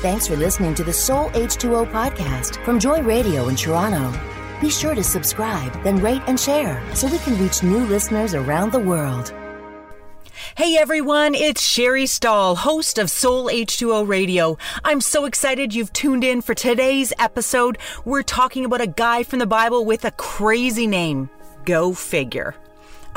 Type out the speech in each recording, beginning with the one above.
Thanks for listening to the Soul H2O podcast from Joy Radio in Toronto. Be sure to subscribe, then rate and share so we can reach new listeners around the world. Hey everyone, it's Sherry Stahl, host of Soul H2O Radio. I'm so excited you've tuned in for today's episode. We're talking about a guy from the Bible with a crazy name. Go figure.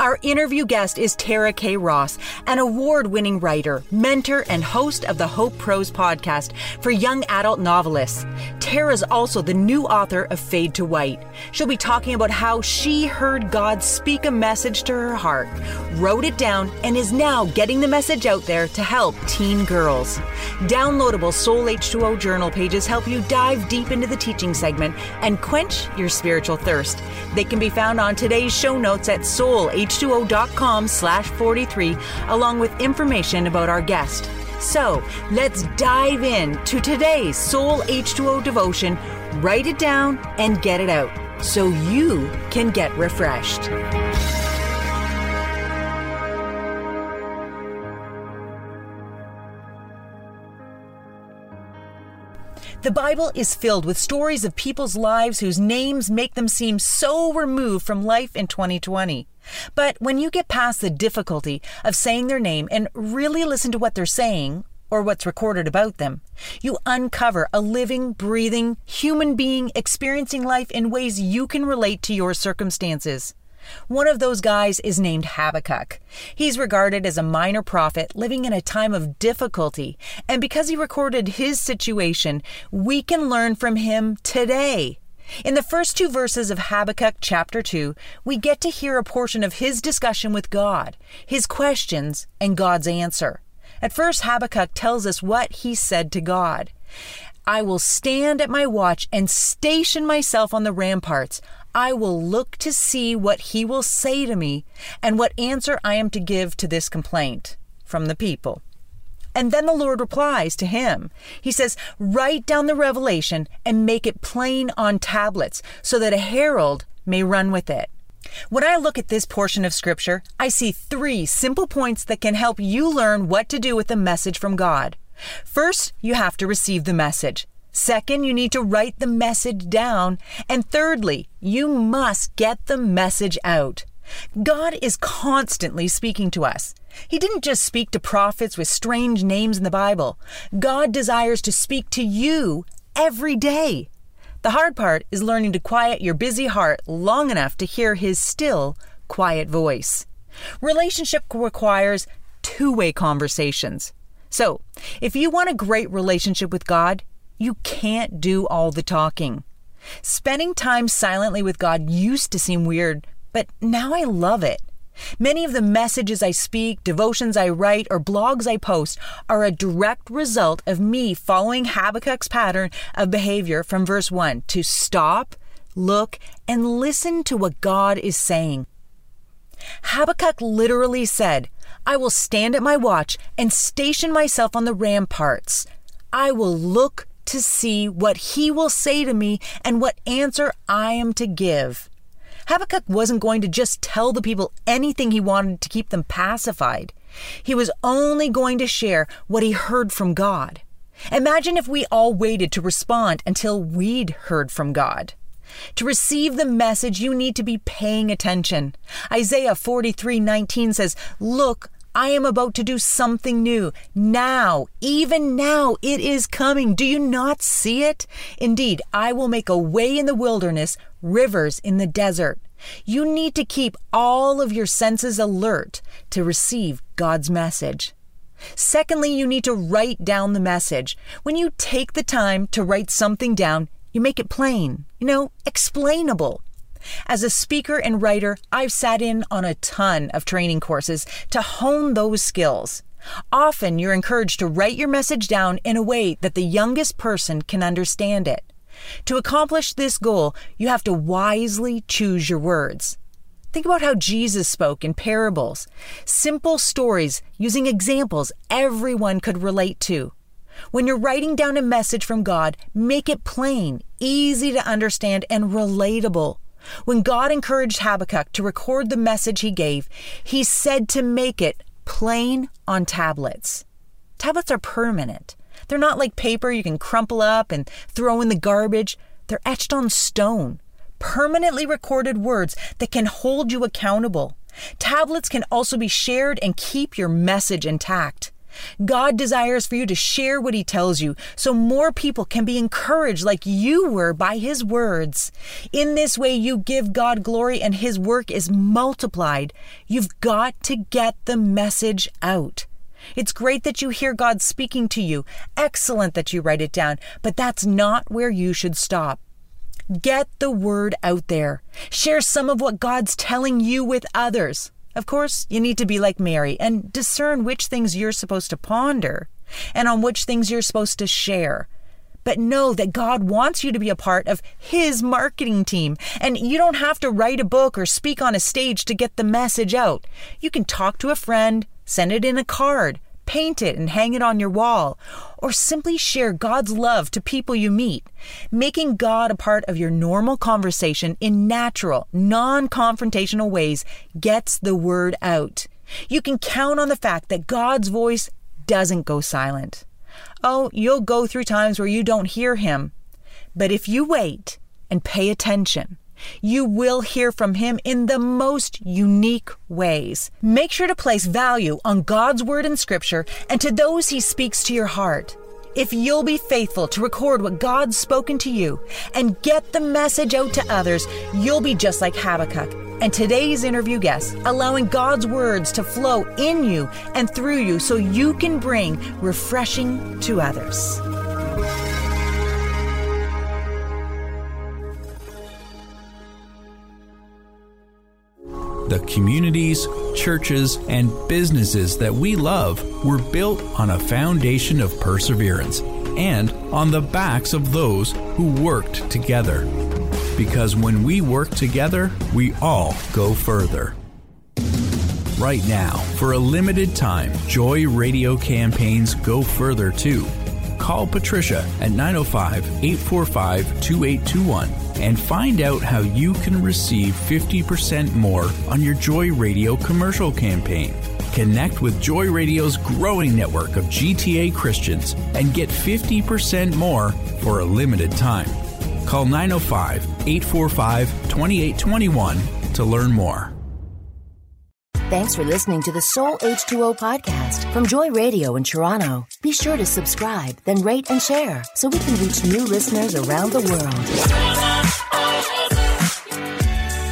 Our interview guest is Tara K. Ross, an award winning writer, mentor, and host of the Hope Prose podcast for young adult novelists. Tara is also the new author of Fade to White. She'll be talking about how she heard God speak a message to her heart, wrote it down, and is now getting the message out there to help teen girls. Downloadable Soul H2O journal pages help you dive deep into the teaching segment and quench your spiritual thirst. They can be found on today's show notes at soulh2o.com slash 43, along with information about our guest. So let's dive in to today's Soul H2O devotion, write it down, and get it out so you can get refreshed. The Bible is filled with stories of people's lives whose names make them seem so removed from life in 2020. But when you get past the difficulty of saying their name and really listen to what they're saying, or what's recorded about them, you uncover a living, breathing human being experiencing life in ways you can relate to your circumstances. One of those guys is named Habakkuk. He's regarded as a minor prophet living in a time of difficulty, and because he recorded his situation, we can learn from him today. In the first two verses of Habakkuk chapter 2, we get to hear a portion of his discussion with God, his questions, and God's answer. At first, Habakkuk tells us what he said to God. I will stand at my watch and station myself on the ramparts. I will look to see what he will say to me and what answer I am to give to this complaint from the people. And then the Lord replies to him. He says, Write down the revelation and make it plain on tablets so that a herald may run with it. When I look at this portion of Scripture, I see three simple points that can help you learn what to do with the message from God. First, you have to receive the message. Second, you need to write the message down. And thirdly, you must get the message out. God is constantly speaking to us. He didn't just speak to prophets with strange names in the Bible. God desires to speak to you every day. The hard part is learning to quiet your busy heart long enough to hear His still, quiet voice. Relationship requires two way conversations. So, if you want a great relationship with God, you can't do all the talking. Spending time silently with God used to seem weird, but now I love it. Many of the messages I speak, devotions I write, or blogs I post are a direct result of me following Habakkuk's pattern of behavior from verse 1 to stop, look, and listen to what God is saying. Habakkuk literally said, I will stand at my watch and station myself on the ramparts. I will look to see what he will say to me and what answer I am to give. Habakkuk wasn't going to just tell the people anything he wanted to keep them pacified. He was only going to share what he heard from God. Imagine if we all waited to respond until we'd heard from God. To receive the message, you need to be paying attention. Isaiah 43:19 says, "Look, I am about to do something new. Now, even now, it is coming. Do you not see it? Indeed, I will make a way in the wilderness, rivers in the desert. You need to keep all of your senses alert to receive God's message. Secondly, you need to write down the message. When you take the time to write something down, you make it plain, you know, explainable. As a speaker and writer, I've sat in on a ton of training courses to hone those skills. Often you're encouraged to write your message down in a way that the youngest person can understand it. To accomplish this goal, you have to wisely choose your words. Think about how Jesus spoke in parables, simple stories using examples everyone could relate to. When you're writing down a message from God, make it plain, easy to understand, and relatable. When God encouraged Habakkuk to record the message he gave, he said to make it plain on tablets. Tablets are permanent. They're not like paper you can crumple up and throw in the garbage. They're etched on stone, permanently recorded words that can hold you accountable. Tablets can also be shared and keep your message intact. God desires for you to share what He tells you so more people can be encouraged like you were by His words. In this way, you give God glory and His work is multiplied. You've got to get the message out. It's great that you hear God speaking to you. Excellent that you write it down, but that's not where you should stop. Get the word out there. Share some of what God's telling you with others. Of course, you need to be like Mary and discern which things you're supposed to ponder and on which things you're supposed to share. But know that God wants you to be a part of His marketing team. And you don't have to write a book or speak on a stage to get the message out. You can talk to a friend, send it in a card, paint it and hang it on your wall, or simply share God's love to people you meet. Making God a part of your normal conversation in natural, non confrontational ways gets the word out. You can count on the fact that God's voice doesn't go silent. Oh, you'll go through times where you don't hear Him. But if you wait and pay attention, you will hear from Him in the most unique ways. Make sure to place value on God's Word and Scripture and to those He speaks to your heart. If you'll be faithful to record what God's spoken to you and get the message out to others, you'll be just like Habakkuk and today's interview guest, allowing God's words to flow in you and through you so you can bring refreshing to others. The communities, churches, and businesses that we love were built on a foundation of perseverance and on the backs of those who worked together. Because when we work together, we all go further. Right now, for a limited time, Joy Radio campaigns go further too. Call Patricia at 905 845 2821 and find out how you can receive 50% more on your Joy Radio commercial campaign. Connect with Joy Radio's growing network of GTA Christians and get 50% more for a limited time. Call 905 845 2821 to learn more. Thanks for listening to the Soul H2O podcast from Joy Radio in Toronto. Be sure to subscribe, then rate and share so we can reach new listeners around the world.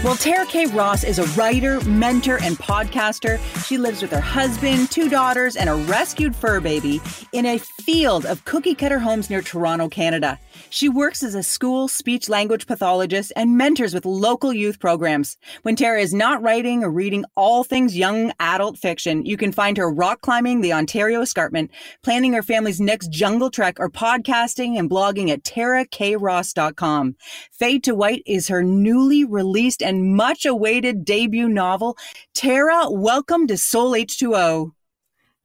Well, Tara K. Ross is a writer, mentor, and podcaster. She lives with her husband, two daughters, and a rescued fur baby in a field of cookie cutter homes near Toronto, Canada. She works as a school speech language pathologist and mentors with local youth programs. When Tara is not writing or reading all things young adult fiction, you can find her rock climbing the Ontario Escarpment, planning her family's next jungle trek, or podcasting and blogging at tarakross.com. Fade to White is her newly released and much awaited debut novel. Tara, welcome to Soul H2O.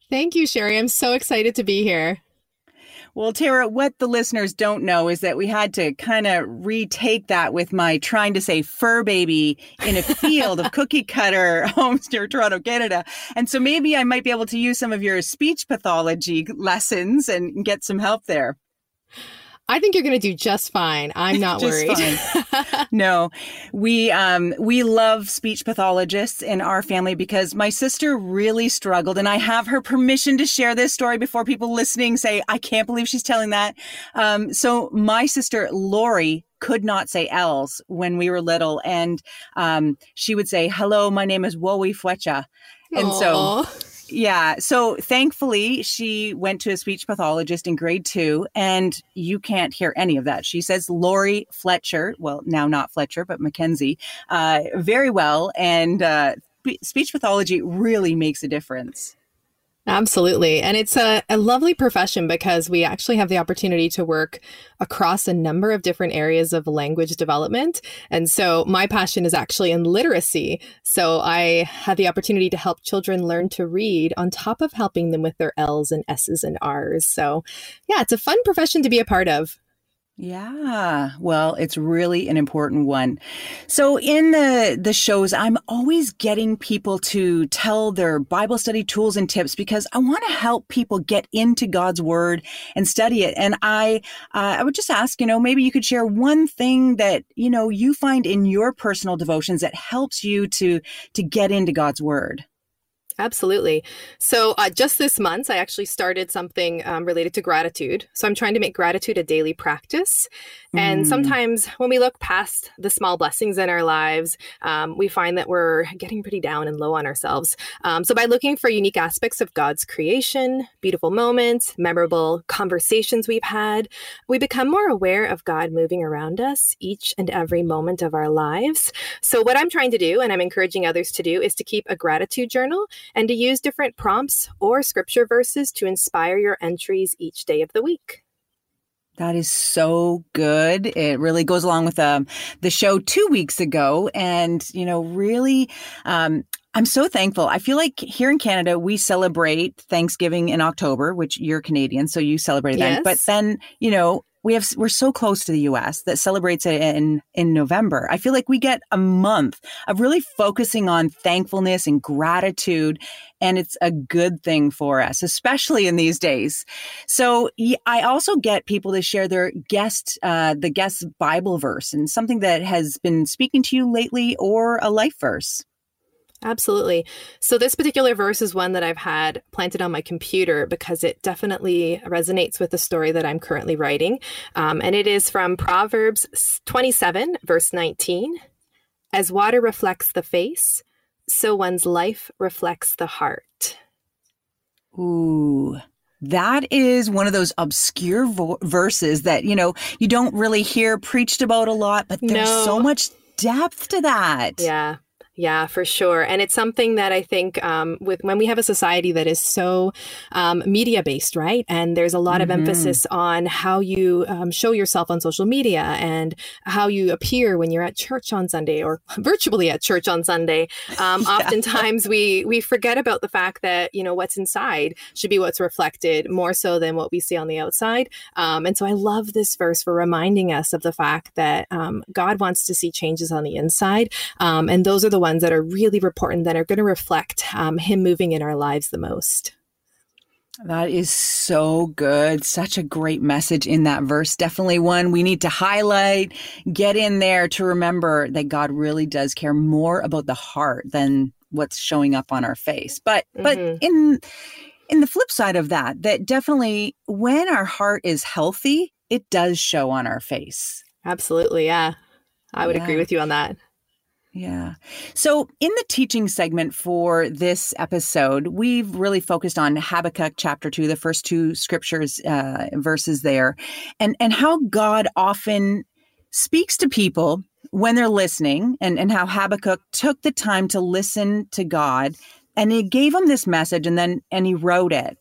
Thank you, Sherry. I'm so excited to be here. Well, Tara, what the listeners don't know is that we had to kind of retake that with my trying to say fur baby in a field of cookie cutter homes near Toronto, Canada. And so maybe I might be able to use some of your speech pathology lessons and get some help there. I think you're going to do just fine. I'm not worried. no, we um, we love speech pathologists in our family because my sister really struggled, and I have her permission to share this story before people listening say, "I can't believe she's telling that." Um, so my sister Lori could not say L's when we were little, and um, she would say, "Hello, my name is Wowie Fletcher," and Aww. so yeah. So thankfully, she went to a speech pathologist in grade two, and you can't hear any of that. She says Lori Fletcher, well, now not Fletcher, but Mackenzie, uh, very well. And uh, speech pathology really makes a difference. Absolutely. And it's a, a lovely profession because we actually have the opportunity to work across a number of different areas of language development. And so my passion is actually in literacy. So I have the opportunity to help children learn to read on top of helping them with their L's and S's and R's. So yeah, it's a fun profession to be a part of. Yeah. Well, it's really an important one. So in the the shows I'm always getting people to tell their Bible study tools and tips because I want to help people get into God's word and study it. And I uh, I would just ask, you know, maybe you could share one thing that, you know, you find in your personal devotions that helps you to to get into God's word. Absolutely. So, uh, just this month, I actually started something um, related to gratitude. So, I'm trying to make gratitude a daily practice. Mm. And sometimes when we look past the small blessings in our lives, um, we find that we're getting pretty down and low on ourselves. Um, so, by looking for unique aspects of God's creation, beautiful moments, memorable conversations we've had, we become more aware of God moving around us each and every moment of our lives. So, what I'm trying to do, and I'm encouraging others to do, is to keep a gratitude journal and to use different prompts or scripture verses to inspire your entries each day of the week. That is so good. It really goes along with um, the show two weeks ago. And, you know, really, um, I'm so thankful. I feel like here in Canada, we celebrate Thanksgiving in October, which you're Canadian, so you celebrate yes. that. But then, you know, we have we're so close to the US that celebrates it in in November. I feel like we get a month of really focusing on thankfulness and gratitude and it's a good thing for us, especially in these days. So I also get people to share their guest uh, the guest Bible verse and something that has been speaking to you lately or a life verse. Absolutely. So, this particular verse is one that I've had planted on my computer because it definitely resonates with the story that I'm currently writing. Um, and it is from Proverbs 27, verse 19. As water reflects the face, so one's life reflects the heart. Ooh. That is one of those obscure vo- verses that, you know, you don't really hear preached about a lot, but there's no. so much depth to that. Yeah. Yeah, for sure. And it's something that I think um, with when we have a society that is so um, media based, right? And there's a lot mm-hmm. of emphasis on how you um, show yourself on social media and how you appear when you're at church on Sunday or virtually at church on Sunday. Um, yeah. Oftentimes we we forget about the fact that you know what's inside should be what's reflected more so than what we see on the outside. Um, and so I love this verse for reminding us of the fact that um, God wants to see changes on the inside, and those are the ones that are really important that are going to reflect um, Him moving in our lives the most. That is so good. Such a great message in that verse. Definitely one we need to highlight, get in there to remember that God really does care more about the heart than what's showing up on our face. But mm-hmm. but in in the flip side of that, that definitely when our heart is healthy, it does show on our face. Absolutely, yeah. I would yeah. agree with you on that. Yeah. So, in the teaching segment for this episode, we've really focused on Habakkuk chapter 2, the first two scriptures uh, verses there, and and how God often speaks to people when they're listening and and how Habakkuk took the time to listen to God and he gave him this message and then and he wrote it.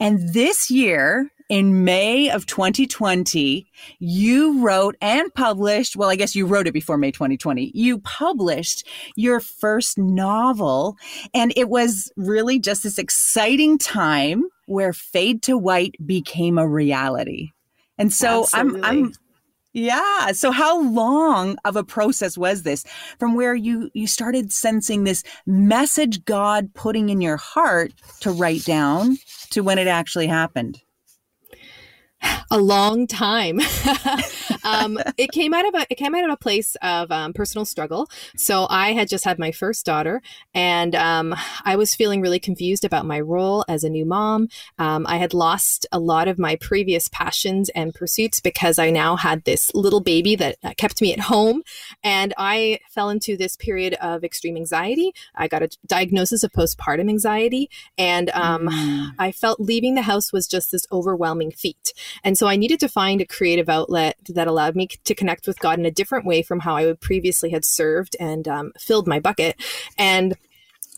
And this year, in May of 2020, you wrote and published, well, I guess you wrote it before May 2020. You published your first novel, and it was really just this exciting time where Fade to White became a reality. And so I'm I'm yeah. So how long of a process was this from where you you started sensing this message God putting in your heart to write down to when it actually happened? A long time. um, it came out of a it came out of a place of um, personal struggle. So I had just had my first daughter, and um, I was feeling really confused about my role as a new mom. Um, I had lost a lot of my previous passions and pursuits because I now had this little baby that kept me at home, and I fell into this period of extreme anxiety. I got a diagnosis of postpartum anxiety, and um, mm. I felt leaving the house was just this overwhelming feat. And so I needed to find a creative outlet that allowed me to connect with God in a different way from how I would previously had served and um, filled my bucket. And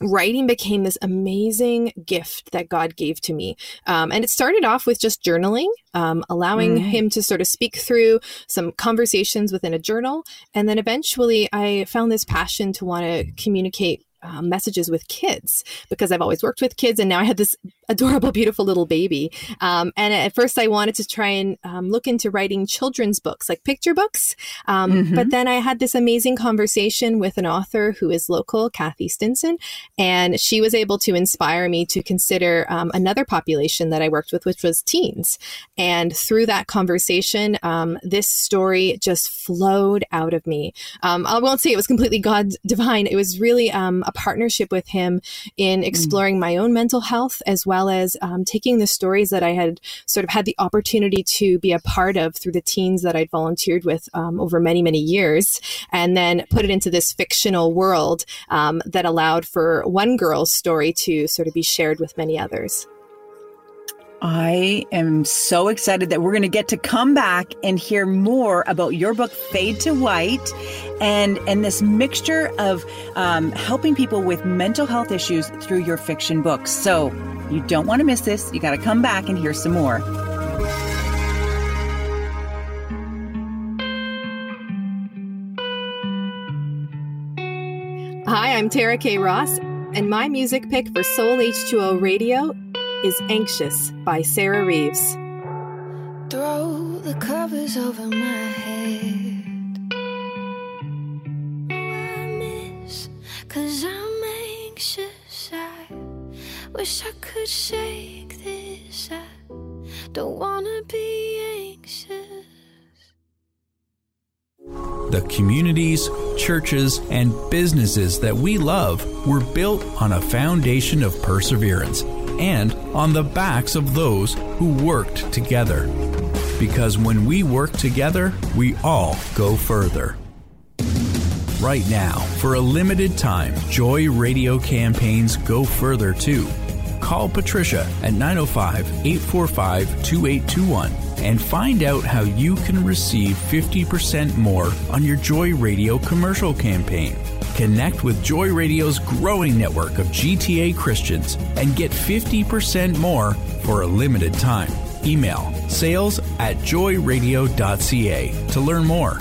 writing became this amazing gift that God gave to me. Um, and it started off with just journaling, um, allowing mm-hmm. Him to sort of speak through some conversations within a journal. And then eventually I found this passion to want to communicate um, messages with kids because I've always worked with kids, and now I had this adorable, beautiful little baby. Um, and at first, I wanted to try and um, look into writing children's books, like picture books. Um, mm-hmm. But then I had this amazing conversation with an author who is local, Kathy Stinson, and she was able to inspire me to consider um, another population that I worked with, which was teens. And through that conversation, um, this story just flowed out of me. I won't say it was completely God divine. It was really a partnership with him in mm. exploring mm. my own mental health as well as um, taking the stories that I had sort of had the opportunity to be a part of through the teens that I'd volunteered with um, over many, many years, and then put it into this fictional world um, that allowed for one girl's story to sort of be shared with many others. I am so excited that we're going to get to come back and hear more about your book, Fade to White, and and this mixture of um, helping people with mental health issues through your fiction books. So you don't want to miss this. You got to come back and hear some more. Hi, I'm Tara K. Ross, and my music pick for Soul H2O Radio is Anxious by Sarah Reeves. Throw the covers over my head. Oh, I miss, cause I'm anxious. I wish I could shake this. I don't wanna be anxious. The communities, churches, and businesses that we love were built on a foundation of perseverance and on the backs of those who worked together. Because when we work together, we all go further. Right now, for a limited time, Joy Radio campaigns go further too. Call Patricia at 905 845 2821 and find out how you can receive 50% more on your Joy Radio commercial campaign. Connect with Joy Radio's growing network of GTA Christians and get 50% more for a limited time. Email sales at joyradio.ca to learn more.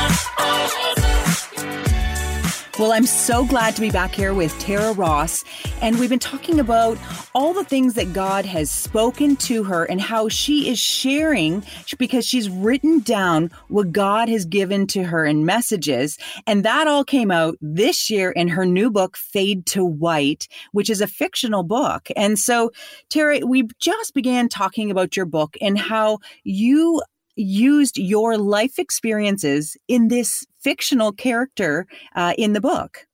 Well, I'm so glad to be back here with Tara Ross. And we've been talking about all the things that God has spoken to her and how she is sharing because she's written down what God has given to her in messages. And that all came out this year in her new book, Fade to White, which is a fictional book. And so, Tara, we just began talking about your book and how you used your life experiences in this fictional character uh, in the book.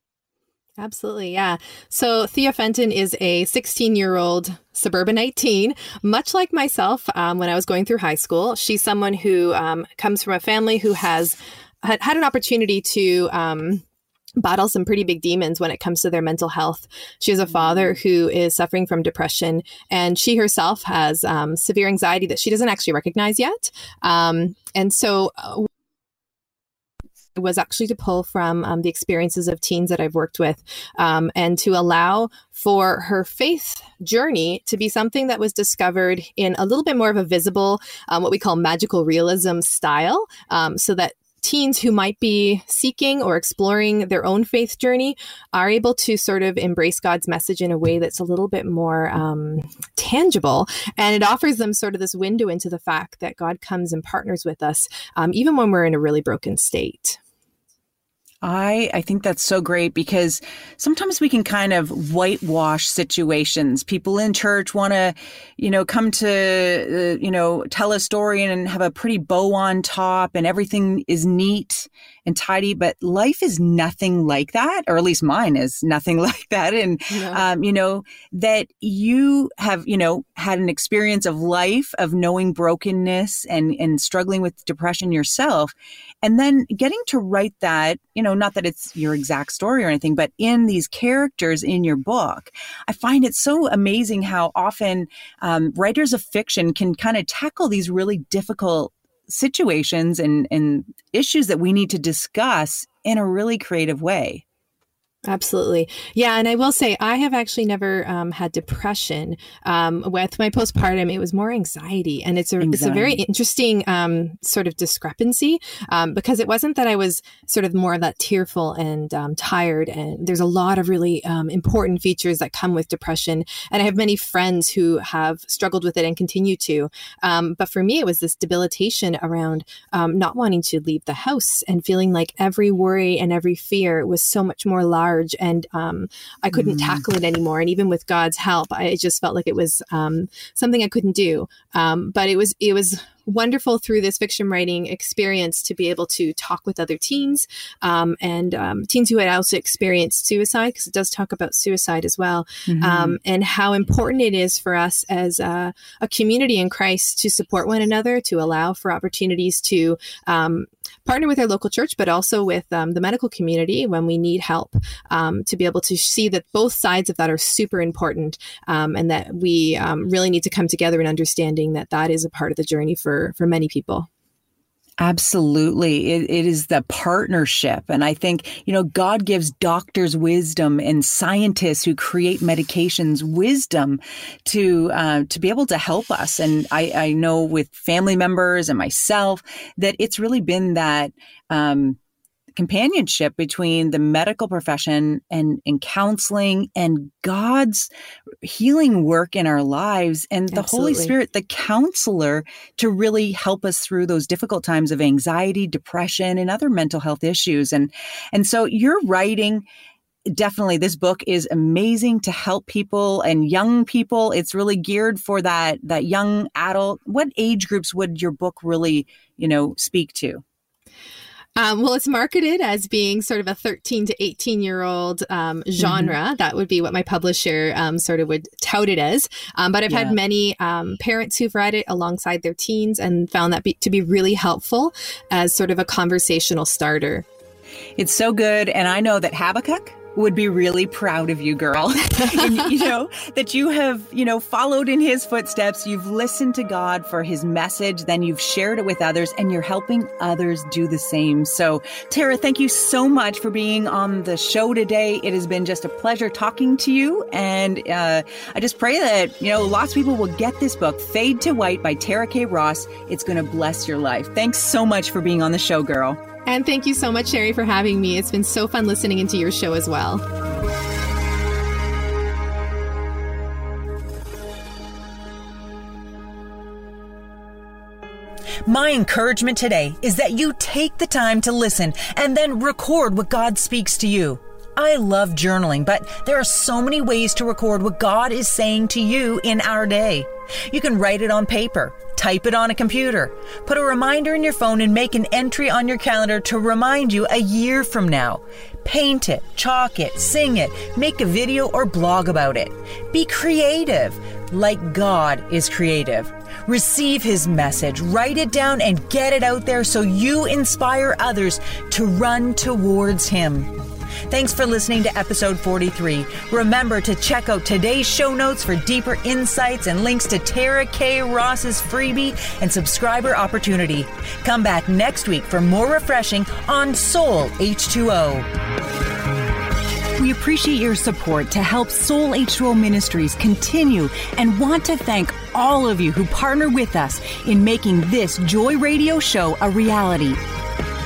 Absolutely, yeah. So Thea Fenton is a 16 year old suburbanite teen, much like myself um, when I was going through high school. She's someone who um, comes from a family who has had, an opportunity to. Um, battle some pretty big demons when it comes to their mental health. She has a father mm. who is suffering from depression, and she herself has um, severe anxiety that she doesn't actually recognize yet. Um, and so, uh, was actually to pull from um, the experiences of teens that I've worked with um, and to allow for her faith journey to be something that was discovered in a little bit more of a visible, um, what we call magical realism style, um, so that teens who might be seeking or exploring their own faith journey are able to sort of embrace God's message in a way that's a little bit more um, tangible. And it offers them sort of this window into the fact that God comes and partners with us, um, even when we're in a really broken state. I I think that's so great because sometimes we can kind of whitewash situations. People in church want to, you know, come to uh, you know tell a story and have a pretty bow on top and everything is neat and tidy, but life is nothing like that, or at least mine is nothing like that. And, yeah. um, you know, that you have, you know, had an experience of life of knowing brokenness and, and struggling with depression yourself. And then getting to write that, you know, not that it's your exact story or anything, but in these characters in your book, I find it so amazing how often um, writers of fiction can kind of tackle these really difficult situations and, and issues that we need to discuss in a really creative way. Absolutely. Yeah. And I will say, I have actually never um, had depression. Um, with my postpartum, it was more anxiety. And it's a, anxiety. it's a very interesting um, sort of discrepancy um, because it wasn't that I was sort of more of that tearful and um, tired. And there's a lot of really um, important features that come with depression. And I have many friends who have struggled with it and continue to. but for me, it was this debilitation around not wanting to leave the house and feeling like every worry and every fear was so much more large large and um, I couldn't mm. tackle it anymore. And even with God's help, I just felt like it was um, something I couldn't do. Um, but it was it was wonderful through this fiction writing experience to be able to talk with other teens um, and um, teens who had also experienced suicide, because it does talk about suicide as well, mm-hmm. um, and how important it is for us as a, a, community in Christ to support one another, to allow for opportunities to um, partner with our local church, but also with um, the medical community when we need help um, to be able to see that both sides of that are super important and that we really need to come together in understanding that that is a part of the journey for for many people. Absolutely. It, it is the partnership. And I think, you know, God gives doctors wisdom and scientists who create medications wisdom to, uh, to be able to help us. And I, I know with family members and myself that it's really been that, um, companionship between the medical profession and, and counseling and God's healing work in our lives and the Absolutely. Holy Spirit, the counselor, to really help us through those difficult times of anxiety, depression, and other mental health issues. And and so you're writing definitely this book is amazing to help people and young people it's really geared for that that young adult what age groups would your book really you know speak to um, well, it's marketed as being sort of a 13 to 18 year old um, genre. Mm-hmm. That would be what my publisher um, sort of would tout it as. Um, but I've yeah. had many um, parents who've read it alongside their teens and found that be, to be really helpful as sort of a conversational starter. It's so good. And I know that Habakkuk would be really proud of you, girl. and, you know, that you have, you know, followed in his footsteps. You've listened to God for his message, then you've shared it with others, and you're helping others do the same. So, Tara, thank you so much for being on the show today. It has been just a pleasure talking to you. And uh, I just pray that, you know, lots of people will get this book, Fade to White by Tara K. Ross. It's going to bless your life. Thanks so much for being on the show, girl. And thank you so much, Sherry, for having me. It's been so fun listening into your show as well. My encouragement today is that you take the time to listen and then record what God speaks to you. I love journaling, but there are so many ways to record what God is saying to you in our day. You can write it on paper, type it on a computer, put a reminder in your phone, and make an entry on your calendar to remind you a year from now. Paint it, chalk it, sing it, make a video or blog about it. Be creative, like God is creative. Receive His message, write it down, and get it out there so you inspire others to run towards Him. Thanks for listening to episode 43. Remember to check out today's show notes for deeper insights and links to Tara K. Ross's freebie and subscriber opportunity. Come back next week for more refreshing on Soul H2O. We appreciate your support to help Soul H2O Ministries continue and want to thank all of you who partner with us in making this Joy Radio show a reality